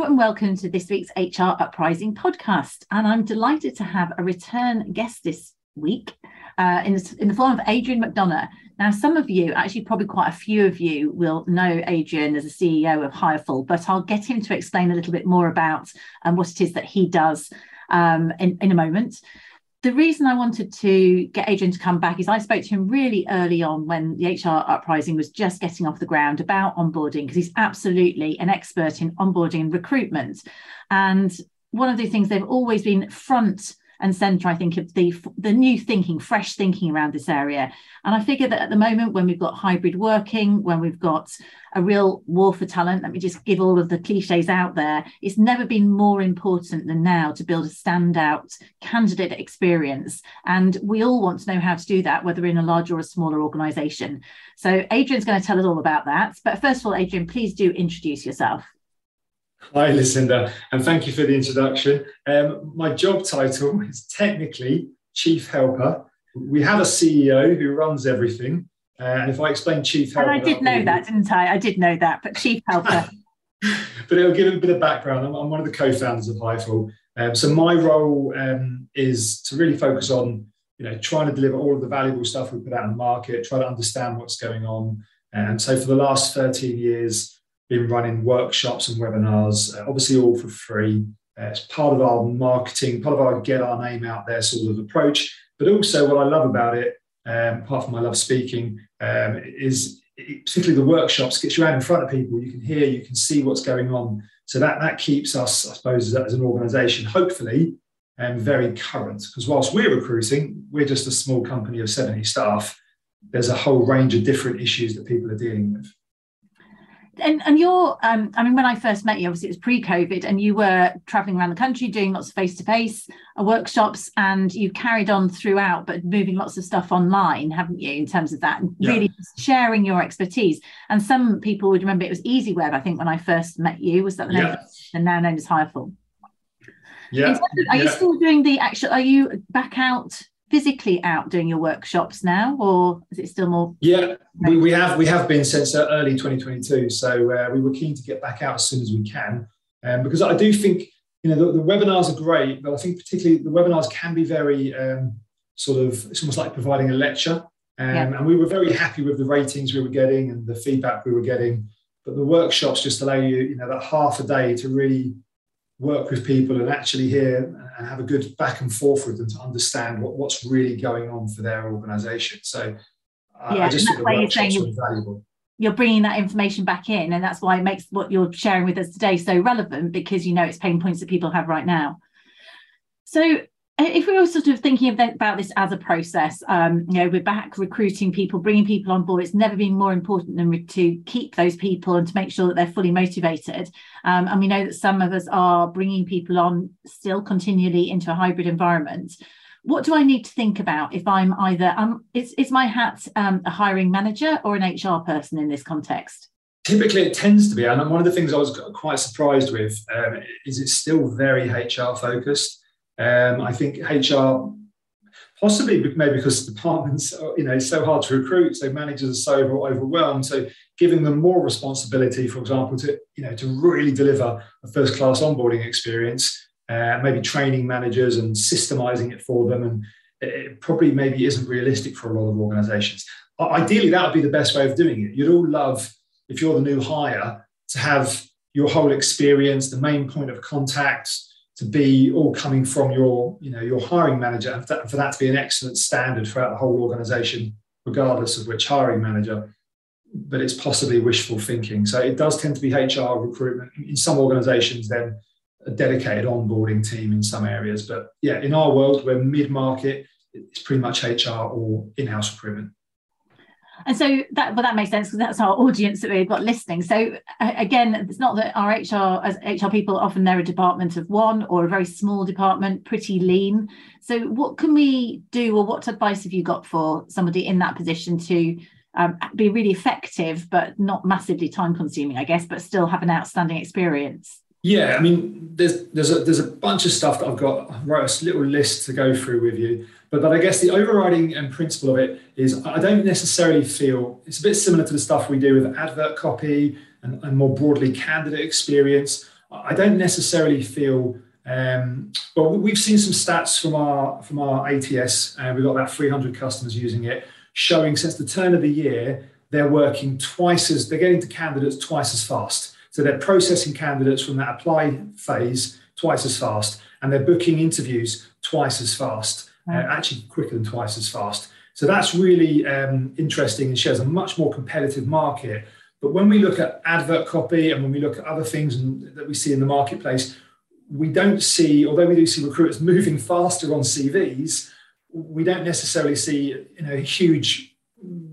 And welcome to this week's HR Uprising podcast. And I'm delighted to have a return guest this week uh, in, the, in the form of Adrian McDonagh. Now, some of you, actually, probably quite a few of you, will know Adrian as a CEO of Hireful, but I'll get him to explain a little bit more about um, what it is that he does um, in, in a moment the reason I wanted to get Adrian to come back is I spoke to him really early on when the HR uprising was just getting off the ground about onboarding, because he's absolutely an expert in onboarding and recruitment. And one of the things they've always been front and centre, I think, of the the new thinking, fresh thinking around this area. And I figure that at the moment, when we've got hybrid working, when we've got a real war for talent, let me just give all of the cliches out there. It's never been more important than now to build a standout candidate experience. And we all want to know how to do that, whether in a larger or a smaller organisation. So Adrian's going to tell us all about that. But first of all, Adrian, please do introduce yourself. Hi, Lucinda, and thank you for the introduction. Um, my job title is technically Chief Helper. We have a CEO who runs everything. Uh, and if I explain Chief Helper. And I did know that, didn't I? I did know that, but Chief Helper. but it'll give a bit of background. I'm, I'm one of the co founders of Hireful. Um, so my role um, is to really focus on you know, trying to deliver all of the valuable stuff we put out in the market, try to understand what's going on. And so for the last 13 years, been running workshops and webinars, uh, obviously all for free. Uh, it's part of our marketing, part of our get our name out there sort of approach. But also, what I love about it, um, apart from I love speaking, um, is it, particularly the workshops gets you out in front of people. You can hear, you can see what's going on. So that that keeps us, I suppose, as, an organisation, hopefully, um, very current. Because whilst we're recruiting, we're just a small company of 70 staff. There's a whole range of different issues that people are dealing with and and you're um, i mean when i first met you obviously it was pre-covid and you were traveling around the country doing lots of face-to-face uh, workshops and you carried on throughout but moving lots of stuff online haven't you in terms of that yeah. really sharing your expertise and some people would remember it was EasyWeb i think when i first met you was that the yeah. name and now known as Hireful yeah of, are yeah. you still doing the actual are you back out physically out doing your workshops now, or is it still more? Yeah, we, we have we have been since uh, early 2022. So uh, we were keen to get back out as soon as we can, um, because I do think you know the, the, webinars are great, but I think particularly the webinars can be very um, sort of it's almost like providing a lecture. Um, yeah. And we were very happy with the ratings we were getting and the feedback we were getting. But the workshops just allow you, you know, that half a day to really work with people and actually hear and have a good back and forth with them to understand what, what's really going on for their organization. So yeah, I just think the workshops are valuable. You're bringing that information back in, and that's why it makes what you're sharing with us today so relevant because you know it's pain points that people have right now. So if we were sort of thinking about this as a process, um, you know, we're back recruiting people, bringing people on board. It's never been more important than to keep those people and to make sure that they're fully motivated. Um, and we know that some of us are bringing people on still continually into a hybrid environment. What do I need to think about if I'm either um, is is my hat um, a hiring manager or an HR person in this context? Typically, it tends to be, and one of the things I was quite surprised with um, is it's still very HR focused. Um, I think HR, possibly maybe because departments, you know, it's so hard to recruit, so managers are so overwhelmed. So giving them more responsibility, for example, to you know to really deliver a first class onboarding experience, uh, maybe training managers and systemizing it for them, and it probably maybe isn't realistic for a lot of organisations. Ideally, that would be the best way of doing it. You'd all love if you're the new hire, to have your whole experience, the main point of contact, to be all coming from your, you know, your hiring manager, and for that, to be an excellent standard throughout the whole organization, regardless of which hiring manager. But it's possibly wishful thinking. So it does tend to be HR recruitment. In some organizations, then a dedicated onboarding team in some areas. But yeah, in our world, we're mid market, it's pretty much HR or in house recruitment. And so that, well, that makes sense because that's our audience that we've got listening. So again, it's not that our HR as HR people often they're a department of one or a very small department, pretty lean. So what can we do, or what advice have you got for somebody in that position to um, be really effective, but not massively time consuming, I guess, but still have an outstanding experience? Yeah, I mean, there's there's a there's a bunch of stuff that I've got. I wrote a little list to go through with you. But, but I guess the overriding and principle of it is I don't necessarily feel it's a bit similar to the stuff we do with advert copy and, and more broadly candidate experience. I don't necessarily feel um, well, we've seen some stats from our from our ATS, and uh, we've got about 300 customers using it, showing since the turn of the year they're working twice as they're getting to candidates twice as fast. So they're processing candidates from that apply phase twice as fast, and they're booking interviews twice as fast uh, actually quicker than twice as fast. So that's really um, interesting and shows a much more competitive market. But when we look at advert copy and when we look at other things in, that we see in the marketplace, we don't see, although we do see recruiters moving faster on CVs, we don't necessarily see you know huge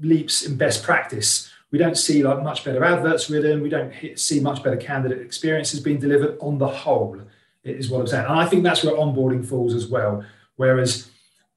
leaps in best practice. We don't see like much better adverts written. We don't hit, see much better candidate experiences being delivered on the whole. Is what I'm saying, and I think that's where onboarding falls as well. Whereas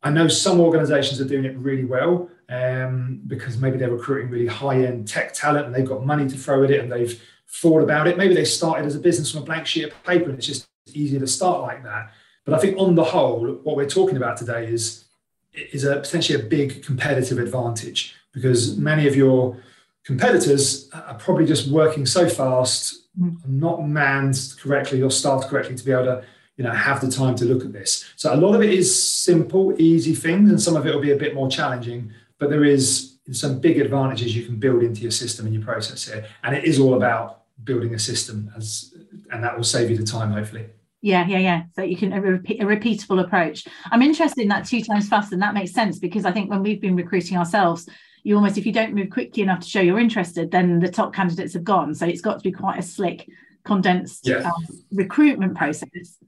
I know some organizations are doing it really well um, because maybe they're recruiting really high end tech talent and they've got money to throw at it and they've thought about it. Maybe they started as a business from a blank sheet of paper and it's just easier to start like that. But I think on the whole, what we're talking about today is, is a potentially a big competitive advantage because many of your competitors are probably just working so fast, not manned correctly or staffed correctly to be able to you know have the time to look at this. So a lot of it is simple easy things and some of it will be a bit more challenging but there is some big advantages you can build into your system and your process here. And it is all about building a system as and that will save you the time hopefully. Yeah yeah yeah. So you can a, repeat, a repeatable approach. I'm interested in that two times faster and that makes sense because i think when we've been recruiting ourselves you almost if you don't move quickly enough to show you're interested then the top candidates have gone. So it's got to be quite a slick condensed yeah. um, recruitment process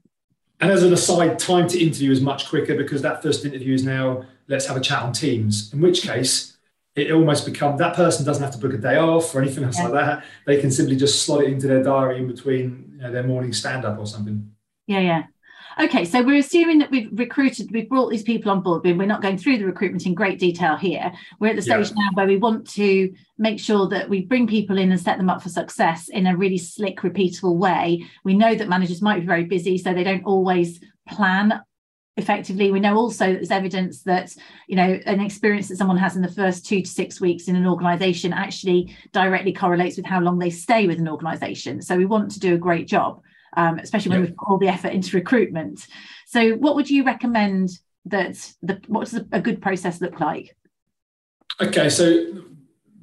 and as an aside, time to interview is much quicker because that first interview is now let's have a chat on Teams. In which case, it almost becomes that person doesn't have to book a day off or anything else yeah. like that. They can simply just slot it into their diary in between you know, their morning stand up or something. Yeah, yeah. Okay, so we're assuming that we've recruited, we've brought these people on board, but we're not going through the recruitment in great detail here. We're at the stage yeah. now where we want to make sure that we bring people in and set them up for success in a really slick, repeatable way. We know that managers might be very busy, so they don't always plan effectively. We know also that there's evidence that you know an experience that someone has in the first two to six weeks in an organization actually directly correlates with how long they stay with an organization. So we want to do a great job um, especially when we put all the effort into recruitment. So, what would you recommend that the what does a good process look like? Okay, so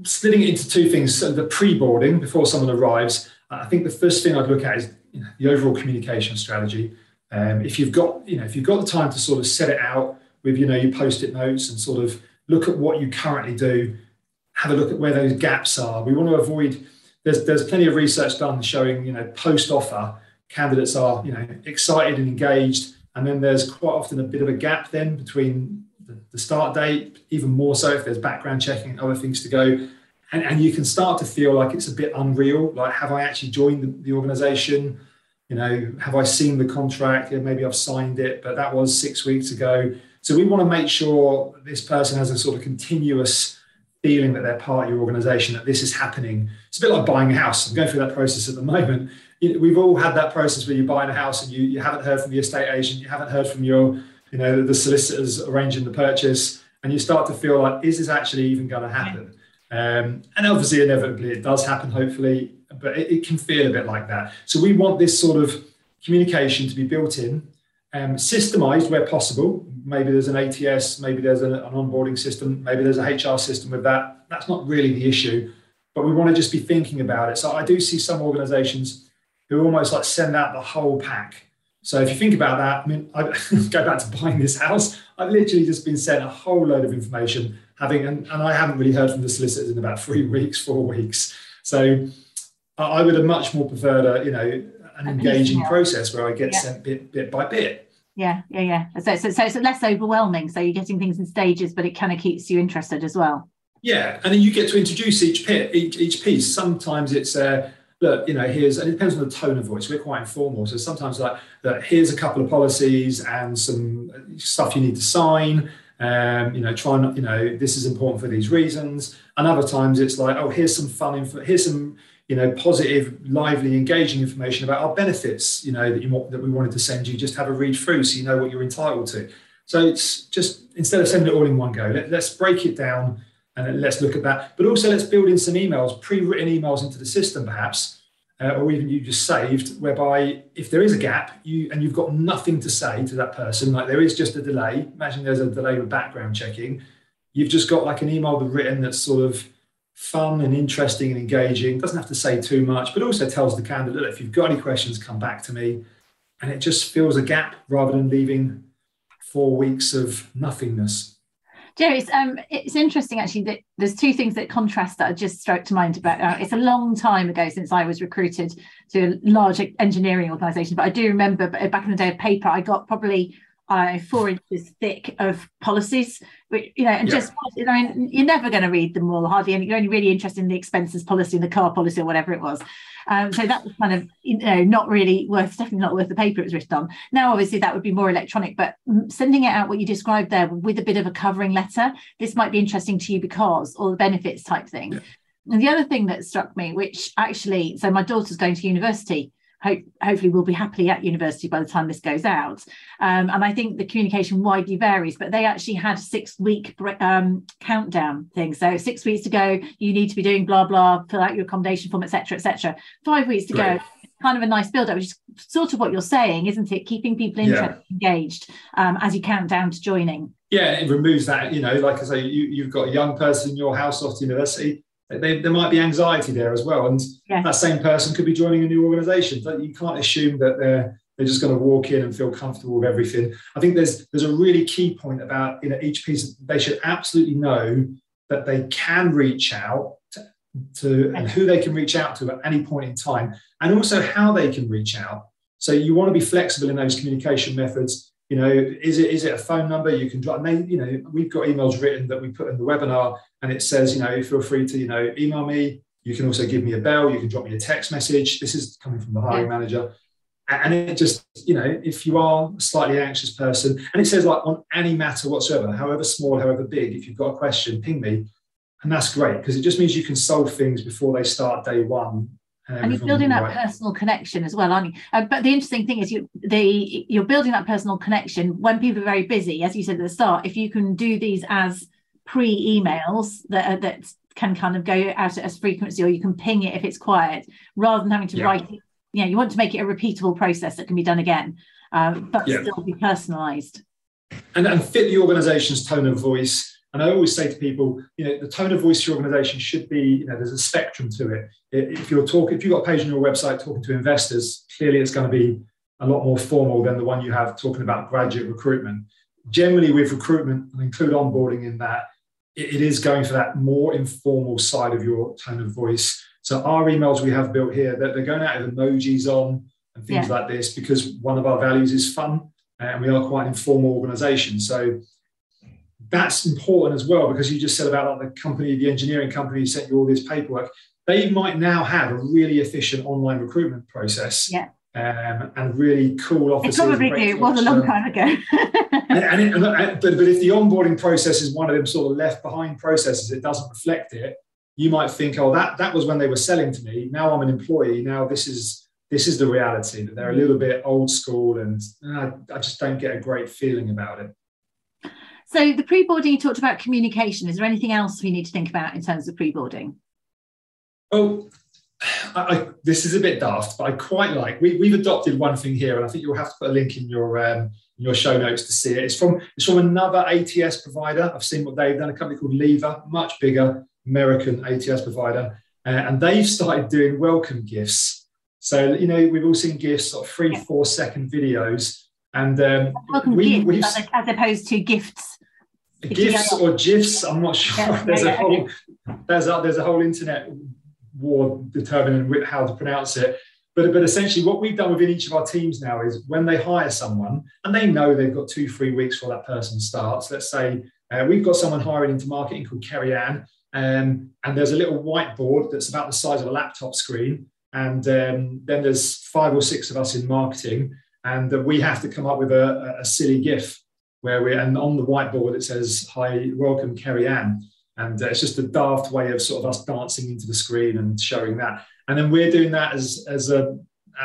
splitting it into two things. So the pre-boarding before someone arrives, I think the first thing I'd look at is you know, the overall communication strategy. Um, if you've got you know if you've got the time to sort of set it out with you know your post-it notes and sort of look at what you currently do, have a look at where those gaps are. We want to avoid. There's there's plenty of research done showing you know post offer candidates are you know excited and engaged and then there's quite often a bit of a gap then between the, the start date even more so if there's background checking and other things to go. And, and you can start to feel like it's a bit unreal like have i actually joined the, the organization? You know have i seen the contract? Yeah, maybe i've signed it but that was six weeks ago. So we want to make sure this person has a sort of continuous feeling that they're part of your organization that this is happening. It's a bit like buying a house. I'm going through that process at the moment we've all had that process where you're buying a house and you, you haven't heard from the estate agent, you haven't heard from your, you know, the solicitors arranging the purchase, and you start to feel like, is this actually even going to happen? Um, and obviously, inevitably, it does happen, hopefully, but it, it, can feel a bit like that. So we want this sort of communication to be built in, um, systemized where possible. Maybe there's an ATS, maybe there's an, an onboarding system, maybe there's a HR system with that. That's not really the issue but we want to just be thinking about it. So I do see some organizations who almost like send out the whole pack. So if you think about that, I mean, I go back to buying this house. I've literally just been sent a whole load of information, having and, and I haven't really heard from the solicitors in about three weeks, four weeks. So I would have much more preferred a, you know, an engaging process where I get yeah. sent bit bit by bit. Yeah, yeah, yeah. So, so, so it's less overwhelming. So you're getting things in stages, but it kind of keeps you interested as well. Yeah, and then you get to introduce each pit, each, each piece. Sometimes it's uh, look, you know, here's and it depends on the tone of voice. We're quite informal, so sometimes like that. Here's a couple of policies and some stuff you need to sign. Um, you know, try not, you know, this is important for these reasons. And other times it's like, oh, here's some fun info. Here's some you know, positive, lively, engaging information about our benefits, you know, that you that we wanted to send you. Just have a read through so you know what you're entitled to. So it's just instead of sending it all in one go, let, us break it down and let's look at that. But also let's build in some emails, pre-written emails into the system, perhaps, uh, or even you just saved, whereby if there is a gap, you and you've got nothing to say to that person, like there is just a delay. Imagine there's a delay with background checking. You've just got like an email written that's sort of fun and interesting and engaging. Doesn't have to say too much, but also tells the candidate if you've got any questions, come back to me. And it just fills a gap rather than leaving four weeks of nothingness. Jerry, it's, um, it's interesting actually that there's two things that contrast that just struck to mind about. Uh, it's a long time ago since I was recruited to a large engineering organisation, but I do remember back in the day of paper, I got probably four inches thick of policies, which, you know, and yeah. just, you know, you're never going to read them all hardly, and you're only really interested in the expenses policy and the car policy or whatever it was. Um, so that was kind of, you know, not really worth, definitely not worth the paper it was written on. Now, obviously, that would be more electronic, but sending it out, what you described there, with a bit of a covering letter, this might be interesting to you because all the benefits type thing. Yeah. And the other thing that struck me, which actually, so my daughter's going to university hope, hopefully will be happily at university by the time this goes out. Um, and I think the communication widely varies, but they actually had a six week um, countdown thing. So six weeks to go, you need to be doing blah, blah, fill out your accommodation form, etc., etc. Five weeks to go, kind of a nice build up, which is sort of what you're saying, isn't it? Keeping people interested, yeah. engaged um, as you count down to joining. Yeah, it removes that, you know, like I say, you, you've got a young person in your house after university they, there might be anxiety there as well. And yeah. that same person could be joining a new organization. But you can't assume that they're they're just going to walk in and feel comfortable with everything. I think there's there's a really key point about you know each piece. They should absolutely know that they can reach out to, to and who they can reach out to at any point in time, and also how they can reach out. So you want to be flexible in those communication methods you know, is it is it a phone number you can drop? you know, we've got emails written that we put in the webinar, and it says, you know, feel free to, you know, email me. You can also give me a bell. You can drop me a text message. This is coming from the hiring manager, and it just, you know, if you are a slightly anxious person, and it says like on any matter whatsoever, however small, however big, if you've got a question, ping me, and that's great because it just means you can solve things before they start day one and you're building that right. personal connection as well, aren't you? Uh, but the interesting thing is, you the you're building that personal connection when people are very busy, as you said at the start. If you can do these as pre-emails that uh, that can kind of go out as frequency, or you can ping it if it's quiet, rather than having to yeah. write it. You know, you want to make it a repeatable process that can be done again, um, but yeah. still be personalised. And, and fit the organisation's tone of voice and I always say to people, you know, the tone of voice your organization should be, you know, there's a spectrum to it. If you're talking, if you've got a page on your website talking to investors, clearly it's going to be a lot more formal than the one you have talking about graduate recruitment. Generally, with recruitment, and include onboarding in that, it is going for that more informal side of your tone of voice. So our emails we have built here, they're going out with emojis on and things yeah. like this because one of our values is fun and we are quite an informal organization. So that's important as well because you just said about like the company, the engineering company sent you all this paperwork. They might now have a really efficient online recruitment process. Yeah. Um, and really cool offices. It probably do. It was a long time ago. and, and, it, and, but, but if the onboarding process is one of them sort of left behind processes, it doesn't reflect it. You might think, oh, that that was when they were selling to me. Now I'm an employee. Now this is this is the reality that they're a little bit old school, and I, I just don't get a great feeling about it. So the pre-boarding, you talked about communication. Is there anything else we need to think about in terms of pre-boarding? Oh, I, I, this is a bit daft, but I quite like. We, have adopted one thing here, and I think you'll have to put a link in your um, in your show notes to see it. It's from it's from another ATS provider. I've seen what they've done. A company called Lever, much bigger American ATS provider, uh, and they've started doing welcome gifts. So you know we've all seen gifts, sort of three, four second videos, and um, welcome we, gifts as, as opposed to gifts. Gifts or gifs, I'm not sure. Yeah, there's yeah, a whole there's a there's a whole internet war determining how to pronounce it. But, but essentially, what we've done within each of our teams now is when they hire someone and they know they've got two, three weeks before that person starts. Let's say uh, we've got someone hiring into marketing called Kerry Ann, um, and there's a little whiteboard that's about the size of a laptop screen. And um, then there's five or six of us in marketing, and uh, we have to come up with a, a silly GIF where we and on the whiteboard it says, "Hi, welcome, Kerry Ann." And uh, it's just a daft way of sort of us dancing into the screen and showing that. And then we're doing that as, as a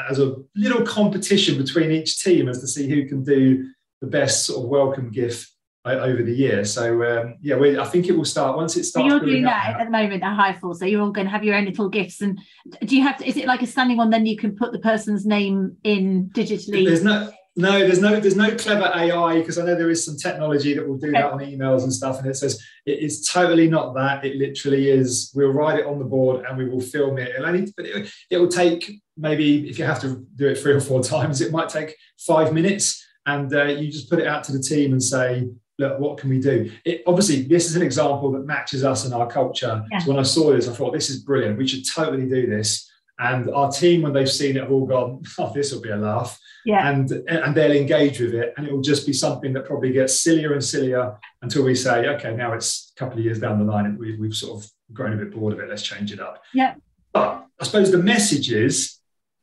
as a little competition between each team as to see who can do the best sort of welcome gif over the year. So um, yeah, we, I think it will start once it starts. So you're doing that at the moment at Hireful. So you're all going to have your own little gifts. And do you have to? Is it like a standing one? Then you can put the person's name in digitally. There's no. No, there's no there's no clever AI because I know there is some technology that will do okay. that on emails and stuff. And it says it is totally not that. It literally is. We'll write it on the board and we will film it. It'll only, but it, it will take maybe if you have to do it three or four times, it might take five minutes. And uh, you just put it out to the team and say, look, what can we do? It, obviously, this is an example that matches us and our culture. Yeah. So when I saw this, I thought this is brilliant. We should totally do this. And our team, when they've seen it, have all gone, oh, this will be a laugh. Yeah. and and they'll engage with it and it will just be something that probably gets sillier and sillier until we say okay now it's a couple of years down the line and we, we've sort of grown a bit bored of it let's change it up. Yeah. But i suppose the message is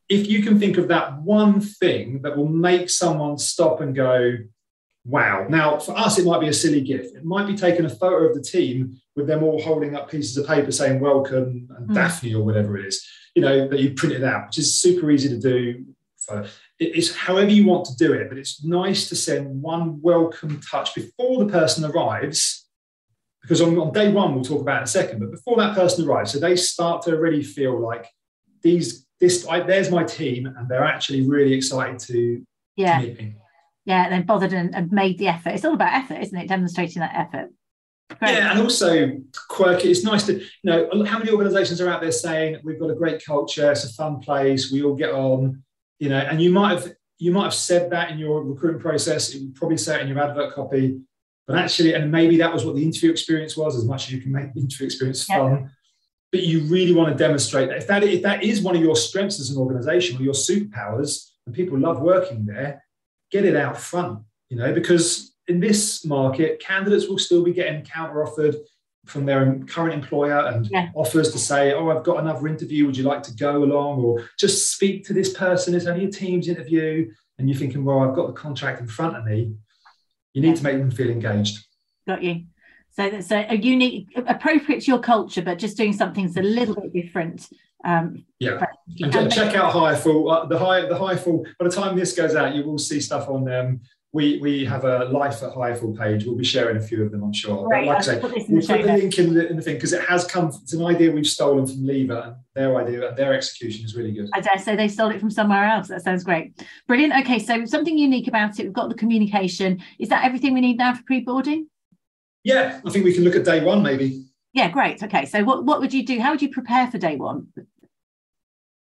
if you can think of that one thing that will make someone stop and go wow. Now for us it might be a silly gift. It might be taking a photo of the team with them all holding up pieces of paper saying welcome and mm. daphne or whatever it is you know that you print it out which is super easy to do for it's however you want to do it, but it's nice to send one welcome touch before the person arrives. Because on, on day one, we'll talk about in a second, but before that person arrives, so they start to really feel like these, this, I, there's my team, and they're actually really excited to, yeah. To meet me. Yeah, they've bothered and, and made the effort. It's all about effort, isn't it? Demonstrating that effort. Great. Yeah, and also quirky. It's nice to, you know, how many organizations are out there saying we've got a great culture, it's a fun place, we all get on you know, and you might have you might have said that in your recruitment process. You probably say it in your advert copy, but actually, and maybe that was what the interview experience was, as much as you can make the interview experience fun. But you really want to demonstrate that if that if that is one of your strengths as an organization or your superpowers, and people love working there, get it out front. You know, because in this market, candidates will still be getting counter offered from their current employer and yeah. offers to say, "Oh, I've got another interview. Would you like to go along?" Or just speak to this person. It's only a Teams interview, and you're thinking, "Well, I've got the contract in front of me." You need yeah. to make them feel engaged. Got you. So, so a unique, appropriate to your culture, but just doing something that's a little bit different. Um, yeah, and, and check out Hireful. Uh, the high, the Hireful. By the time this goes out, you will see stuff on um, we we have a life at Hireful page. We'll be sharing a few of them, I'm sure. Right, like I say, we'll put the link in the, in the thing because it has come. It's an idea we've stolen from Lever, and their idea and their execution is really good. I dare say they stole it from somewhere else. That sounds great, brilliant. Okay, so something unique about it. We've got the communication. Is that everything we need now for pre-boarding? Yeah, I think we can look at day one maybe. Yeah, great. Okay, so what what would you do? How would you prepare for day one?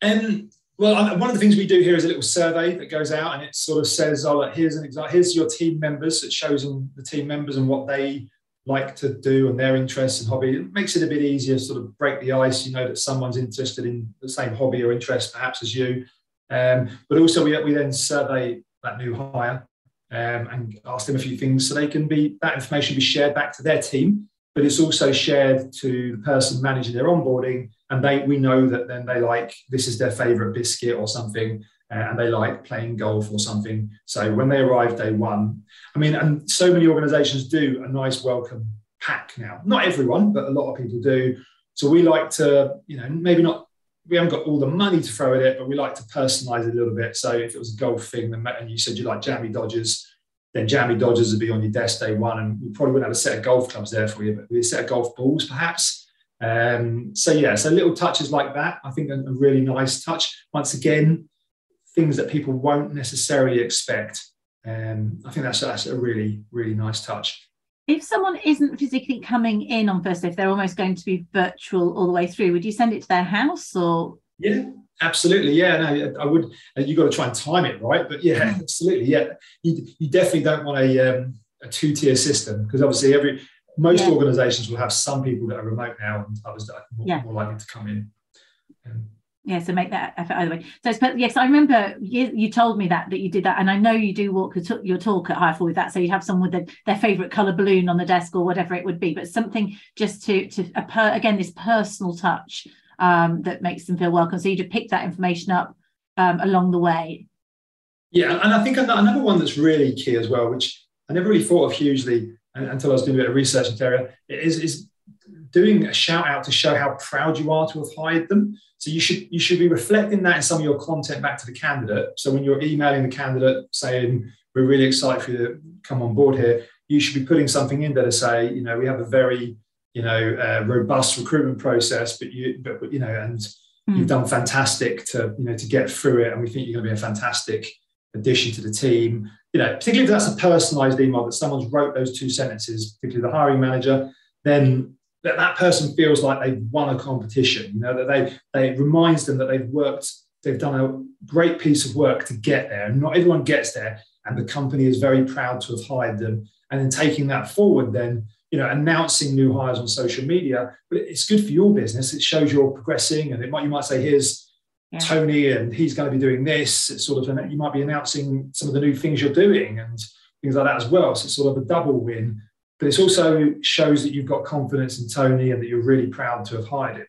Um, well, one of the things we do here is a little survey that goes out and it sort of says, oh, here's an example, here's your team members. It shows them the team members and what they like to do and their interests and hobby. It makes it a bit easier, sort of break the ice. You know that someone's interested in the same hobby or interest perhaps as you. Um, but also we, we then survey that new hire um, and ask them a few things so they can be that information be shared back to their team, but it's also shared to the person managing their onboarding and they we know that then they like this is their favorite biscuit or something uh, and they like playing golf or something. So when they arrive day one i mean and so many organizations do a nice welcome pack now. Not everyone but a lot of people do. So we like to you know maybe not we haven't got all the money to throw at it but we like to personalize it a little bit. So if it was a golf thing and you said you like jammy dodgers then jammy dodgers would be on your desk day one and we probably wouldn't have a set of golf clubs there for you but a set of golf balls perhaps um, so yeah, so little touches like that, I think a, a really nice touch. Once again, things that people won't necessarily expect. Um, I think that's that's a really really nice touch. if someone isn't physically coming in on first day, if they're almost going to be virtual all the way through, would you send it to their house or? Yeah, absolutely. Yeah, no, I would. You've got to try and time it right, but yeah, mm. absolutely. Yeah, you, you definitely don't want a um, a two tier system because obviously every most yeah. organisations will have some people that are remote now and others that are more, yeah. more likely to come in. Um, yeah so make that effort either way so yes i remember you, you told me that that you did that and i know you do walk your talk at Hireful with that so you have someone with the, their favorite color balloon on the desk or whatever it would be but something just to to a per, again this personal touch um, that makes them feel welcome so you just pick that information up um, along the way yeah and i think another one that's really key as well which i never really thought of hugely until i was doing a bit of research in this area is, is doing a shout out to show how proud you are to have hired them so you should you should be reflecting that in some of your content back to the candidate. So when you're emailing the candidate saying we're really excited for you to come on board here, you should be putting something in there to say, you know, we have a very you know uh, robust recruitment process, but you but you know and mm. you've done fantastic to you know to get through it, and we think you're going to be a fantastic addition to the team. You know, particularly if that's a personalized email that someone's wrote those two sentences, particularly the hiring manager, then that that person feels like they've won a competition. You know that they they reminds them that they've worked, they've done a great piece of work to get there. And not everyone gets there, and the company is very proud to have hired them. And then taking that forward, then you know announcing new hires on social media. But it's good for your business. It shows you're progressing, and it might you might say here's. Yeah. Tony, and he's going to be doing this. It's sort of, you might be announcing some of the new things you're doing and things like that as well. So it's sort of a double win but it also shows that you've got confidence in Tony and that you're really proud to have hired him.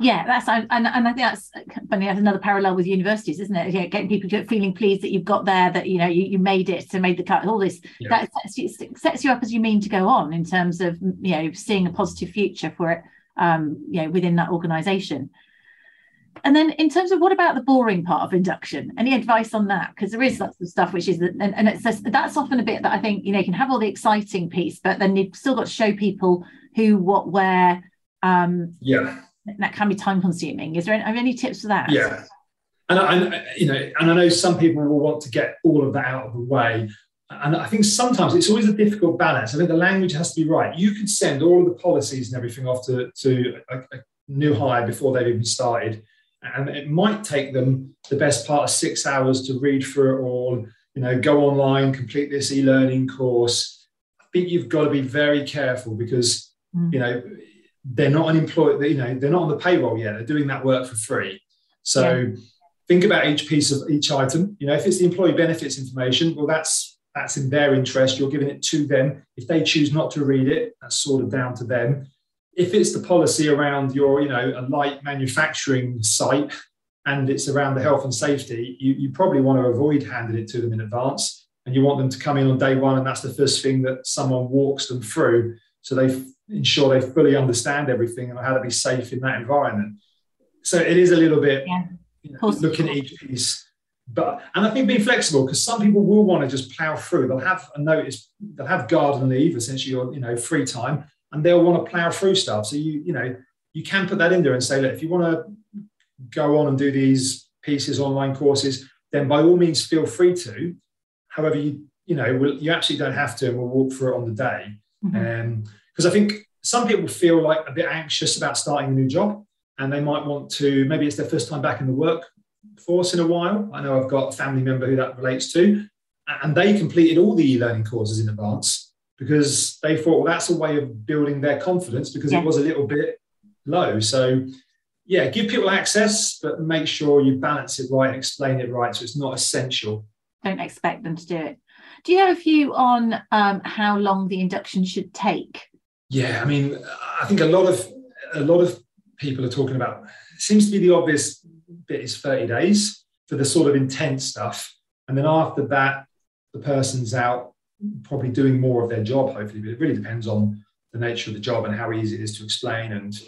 Yeah, that's and, and I think that's funny. That's another parallel with universities, isn't it? Yeah, getting people feeling pleased that you've got there, that you know you, you made it, to made the cut. All this yeah. that sets you, sets you up as you mean to go on in terms of you know seeing a positive future for it, um, you know, within that organisation. And then in terms of what about the boring part of induction? Any advice on that? Because there is lots of stuff which is and, and it's just, that's often a bit that I think you know you can have all the exciting piece, but then you've still got to show people who, what, where. Um, yeah, that can be time consuming. Is there any, any tips for that? Yeah, and I, you know, and I know some people will want to get all of that out of the way. And I think sometimes it's always a difficult balance. I think the language has to be right. You could send all of the policies and everything off to, to a, a new hire before they've even started and it might take them the best part of six hours to read through it all you know go online complete this e-learning course. I think you've got to be very careful because mm. you know they're not an employee you know they're not on the payroll yet. They're doing that work for free. So yeah. think about each piece of each item. You know if it's the employee benefits information well that's that's in their interest. You're giving it to them. If they choose not to read it that's sort of down to them if it's the policy around your, you know, a light manufacturing site and it's around the health and safety, you, you probably want to avoid handing it to them in advance. And you want them to come in on day one, and that's the first thing that someone walks them through. So they ensure they fully understand everything and how to be safe in that environment. So it is a little bit yeah. you know, looking at each piece. But and I think being flexible because some people will want to just plow through. They'll have a notice, they'll have garden leave, essentially, or you know, free time, and they'll want to plow through stuff. So you, you know, you can put that in there and say, look, if you want to go on and do these pieces, online courses, then by all means feel free to. However, you, you know, we'll, you absolutely don't have to, and we'll walk through it on the day. Because mm-hmm. um, I think some people feel like a bit anxious about starting a new job, and they might want to. Maybe it's their first time back in the workforce in a while. I know I've got a family member who that relates to, and they completed all the e-learning courses in advance because they thought, well, that's a way of building their confidence because yeah. it was a little bit low. So, yeah, give people access, but make sure you balance it right and explain it right so it's not essential. Don't expect them to do it. Do you have a view on um, how long the induction should take? Yeah, I mean, I think a lot of a lot of people are talking about. seems to be the obvious bit is thirty days for the sort of intense stuff, and then after that, the person's out probably doing more of their job, hopefully. But it really depends on the nature of the job and how easy it is to explain and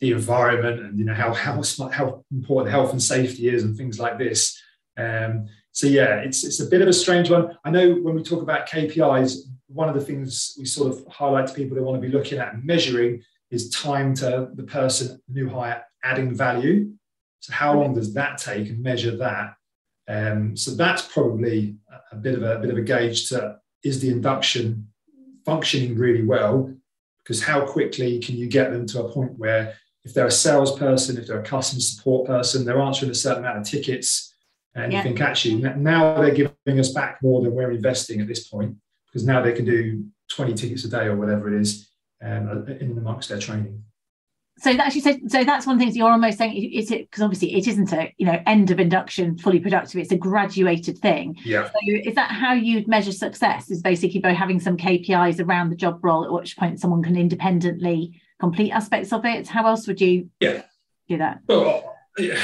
the environment and you know how how, how important health and safety is and things like this. Um, so yeah, it's it's a bit of a strange one. I know when we talk about KPIs, one of the things we sort of highlight to people they want to be looking at and measuring is time to the person new hire adding value. So how long does that take and measure that? Um, so that's probably a bit of a, a bit of a gauge to is the induction functioning really well because how quickly can you get them to a point where if they're a salesperson, if they're a customer support person, they're answering a certain amount of tickets, and yeah. you think actually now they're giving us back more than we're investing at this point because now they can do 20 tickets a day or whatever it is um, in amongst their training so that actually so, so that's one thing you're almost saying is it because obviously it isn't a you know end of induction fully productive it's a graduated thing. Yeah. So is that how you'd measure success is basically by having some kpis around the job role at which point someone can independently complete aspects of it? How else would you yeah. do that? Well yeah,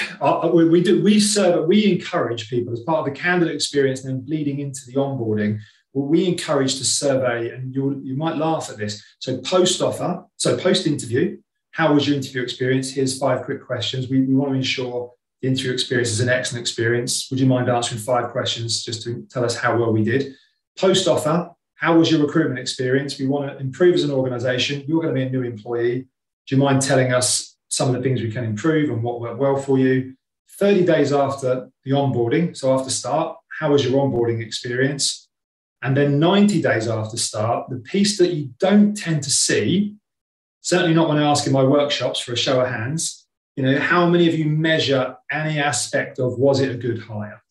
we, we do we serve we encourage people as part of the candidate experience and then bleeding into the onboarding well, we encourage to survey and you you might laugh at this. So post offer so post interview how was your interview experience? Here's five quick questions. We, we want to ensure the interview experience is an excellent experience. Would you mind answering five questions just to tell us how well we did? Post offer, how was your recruitment experience? We want to improve as an organization. You're going to be a new employee. Do you mind telling us some of the things we can improve and what worked well for you? 30 days after the onboarding, so after start, how was your onboarding experience? And then 90 days after start, the piece that you don't tend to see certainly not when I ask in my workshops for a show of hands, you know, how many of you measure any aspect of was it a good hire?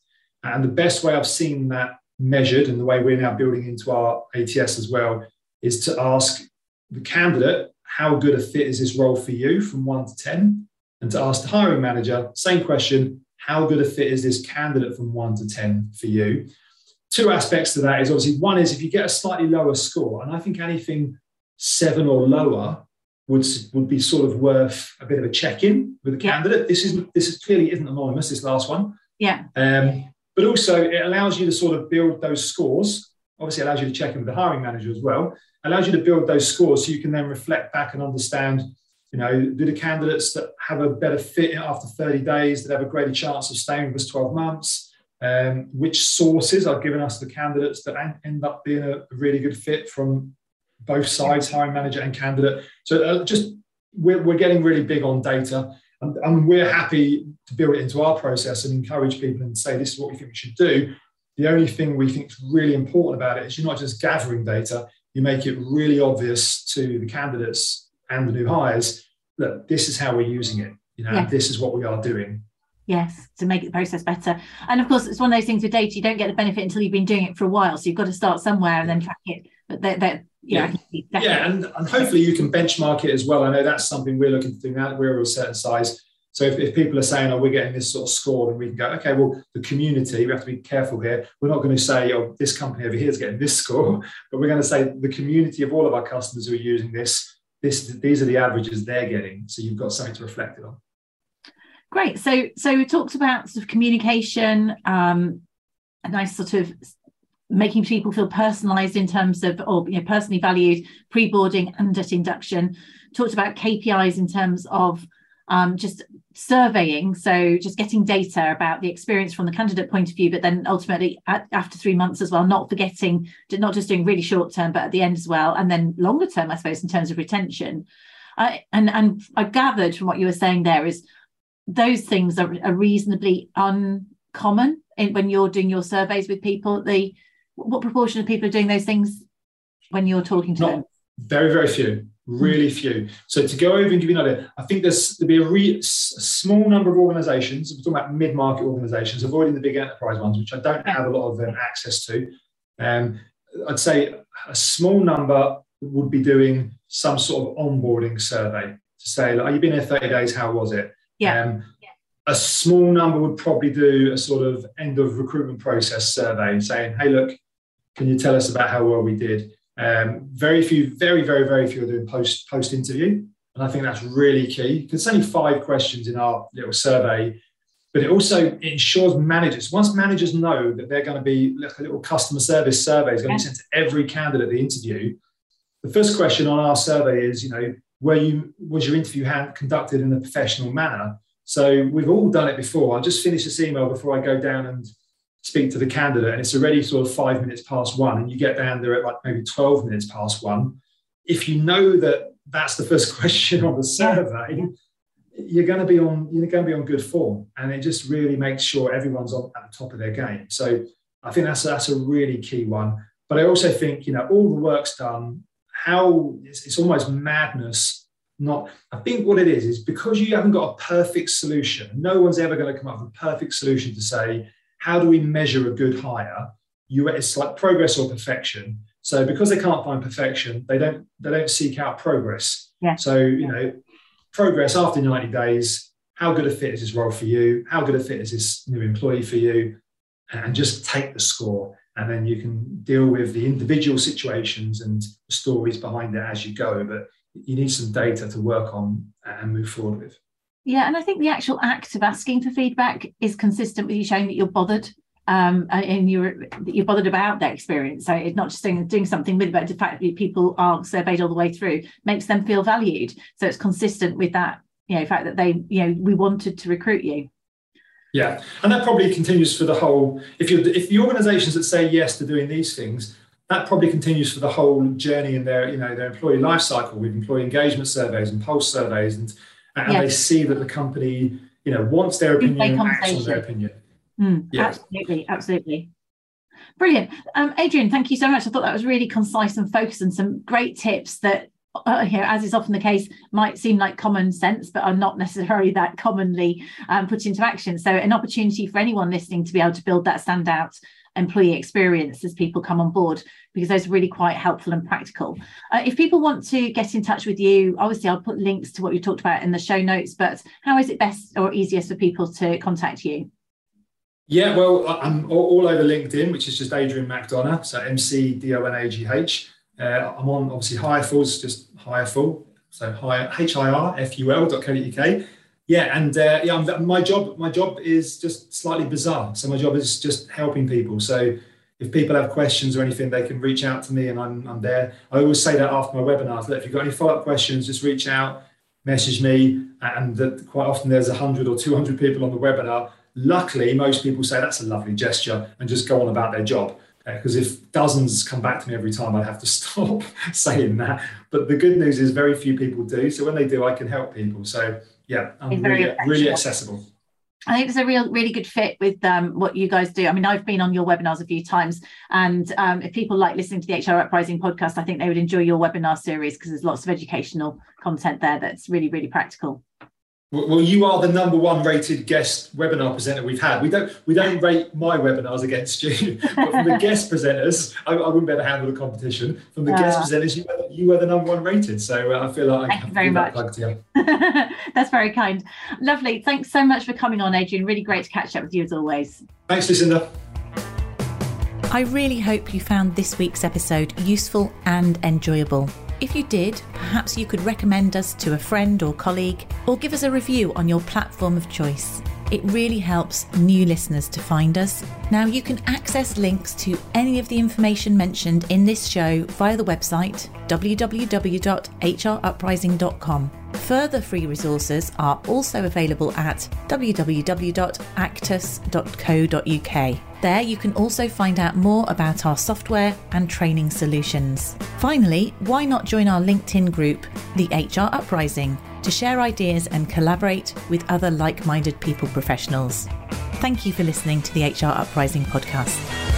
And the best way I've seen that measured and the way we're now building into our ATS as well is to ask the candidate, how good a fit is this role for you from one to 10? And to ask the hiring manager, same question, how good a fit is this candidate from one to 10 for you? Two aspects to that is obviously one is if you get a slightly lower score, and I think anything seven or lower would, would be sort of worth a bit of a check-in with the candidate. This isn't this is clearly isn't anonymous, this last one. Yeah. Um, but also it allows you to sort of build those scores. Obviously, allows you to check in with the hiring manager as well. Allows you to build those scores so you can then reflect back and understand, you know, do the candidates that have a better fit after 30 days, that have a greater chance of staying with us 12 months, um, which sources are giving us the candidates that end up being a really good fit from both sides, hiring manager and candidate. So uh, just we're, we're getting really big on data and, and we're happy to build it into our process and encourage people and say this is what we think we should do. The only thing we think is really important about it is you're not just gathering data, you make it really obvious to the candidates and the new hires that this is how we're using it. You know, yeah. this is what we are doing. Yes, to make the process better. And of course, it's one of those things with data, you don't get the benefit until you've been doing it for a while. So you've got to start somewhere and then track it. But they're, they're yeah, yeah, and, and hopefully you can benchmark it as well. I know that's something we're looking to do now that we're a certain size. So if, if people are saying, oh, we're getting this sort of score, then we can go, okay, well, the community, we have to be careful here. We're not going to say, oh, this company over here is getting this score, but we're going to say the community of all of our customers who are using this, this these are the averages they're getting. So you've got something to reflect it on. Great. So so we talked about sort of communication, um, a nice sort of making people feel personalized in terms of or you know, personally valued pre-boarding and at induction. Talked about kpis in terms of um, just surveying so just getting data about the experience from the candidate point of view but then ultimately at, after three months as well not forgetting not just doing really short term but at the end as well and then longer term i suppose in terms of retention. And and i gathered from what you were saying there is those things are, are reasonably uncommon in, when you're doing your surveys with people. The what proportion of people are doing those things when you're talking to Not them? Very, very few, really few. So to go over and give you an idea, I think there's there'll be a, re, a small number of organisations. We're talking about mid-market organisations, avoiding the big enterprise ones, which I don't have a lot of um, access to. Um, I'd say a small number would be doing some sort of onboarding survey to say, like, oh, you've been here 30 days, how was it? Yeah. Um, a small number would probably do a sort of end of recruitment process survey and saying, hey, look, can you tell us about how well we did? Um, very few, very, very, very few are doing post post interview, and I think that's really key. There's only five questions in our little survey, but it also ensures managers. Once managers know that they're going to be like a little customer service survey is going to be sent to every candidate they interview. The first question on our survey is, you know, were you was your interview conducted in a professional manner? So we've all done it before. I'll just finish this email before I go down and speak to the candidate and it's already sort of five minutes past one and you get down there at like maybe 12 minutes past one if you know that that's the first question on the survey you're going to be on you're going to be on good form and it just really makes sure everyone's on at the top of their game so i think that's that's a really key one But I also think, you know, all the work's done. How it's, it's almost madness. Not, I think what it is is because you haven't got a perfect solution. No one's ever going to come up with a perfect solution to say how do we measure a good hire. You, it's like progress or perfection. So because they can't find perfection, they don't they don't seek out progress. Yeah. So you know, progress after 90 days. How good a fit is this role for you? How good a fit is this new employee for you? And just take the score and then you can deal with the individual situations and the stories behind it as you go. But you need some data to work on and move forward with. Yeah, and I think the actual act of asking for feedback is consistent with you showing that you're bothered um, and you're you're bothered about their experience. So it's not just doing, doing something with, but the fact that people are surveyed all the way through makes them feel valued. So it's consistent with that, you know, fact that they, you know, we wanted to recruit you. Yeah, and that probably continues for the whole. If you if the organisations that say yes to doing these things, that probably continues for the whole journey in their you know their employee life cycle with employee engagement surveys and pulse surveys, and and yes. they see that the company you know wants their opinion and acts on their opinion. Mm, yeah. Absolutely, absolutely. Brilliant. Um, Adrian, thank you so much. I thought that was really concise and focused and some great tips that uh, you know, as is often the case, might seem like common sense, but are not necessarily that commonly um, put into action. So, an opportunity for anyone listening to be able to build that standout employee experience as people come on board, because those are really quite helpful and practical. Uh, if people want to get in touch with you, obviously I'll put links to what we talked about in the show notes, but how is it best or easiest for people to contact you? Yeah, well, I'm all over LinkedIn, which is just Adrian McDonagh, so M C D O N A G H. Uh, I'm on obviously Hireful's just Hireful, so H I R F U L dot co uk. Yeah, and uh, yeah, my job my job is just slightly bizarre. So my job is just helping people. So if people have questions or anything, they can reach out to me, and I'm, I'm there. I always say that after my webinars that if you've got any follow up questions, just reach out, message me, and that quite often there's hundred or two hundred people on the webinar. Luckily, most people say that's a lovely gesture and just go on about their job uh, because if dozens come back to me every time, I'd have to stop saying that. But the good news is very few people do. So when they do, I can help people. So yeah, I'm really, really accessible. I think it's a real, really good fit with um, what you guys do. I mean, I've been on your webinars a few times, and um, if people like listening to the HR Uprising podcast, I think they would enjoy your webinar series because there's lots of educational content there that's really, really practical. Well, you are the number one rated guest webinar presenter we've had. We don't we don't rate my webinars against you, but from the guest presenters, I, I, wouldn't be able to handle the competition. From the uh, guest presenters, you were, you were the number one rated. So uh, I feel like thank I you very much. That That's very kind. Lovely. Thanks so much for coming on, Adrian. Really great to catch up with you as always. Thanks, Lucinda. I really hope you found this week's episode useful and enjoyable. If you did, perhaps you could recommend us to a friend or colleague, or give us a review on your platform of choice. It really helps new listeners to find us. Now, you can access links to any of the information mentioned in this show via the website www.hruprising.com. Further free resources are also available at www.actus.co.uk. There you can also find out more about our software and training solutions. Finally, why not join our LinkedIn group, the HR Uprising, to share ideas and collaborate with other like minded people professionals? Thank you for listening to the HR Uprising podcast.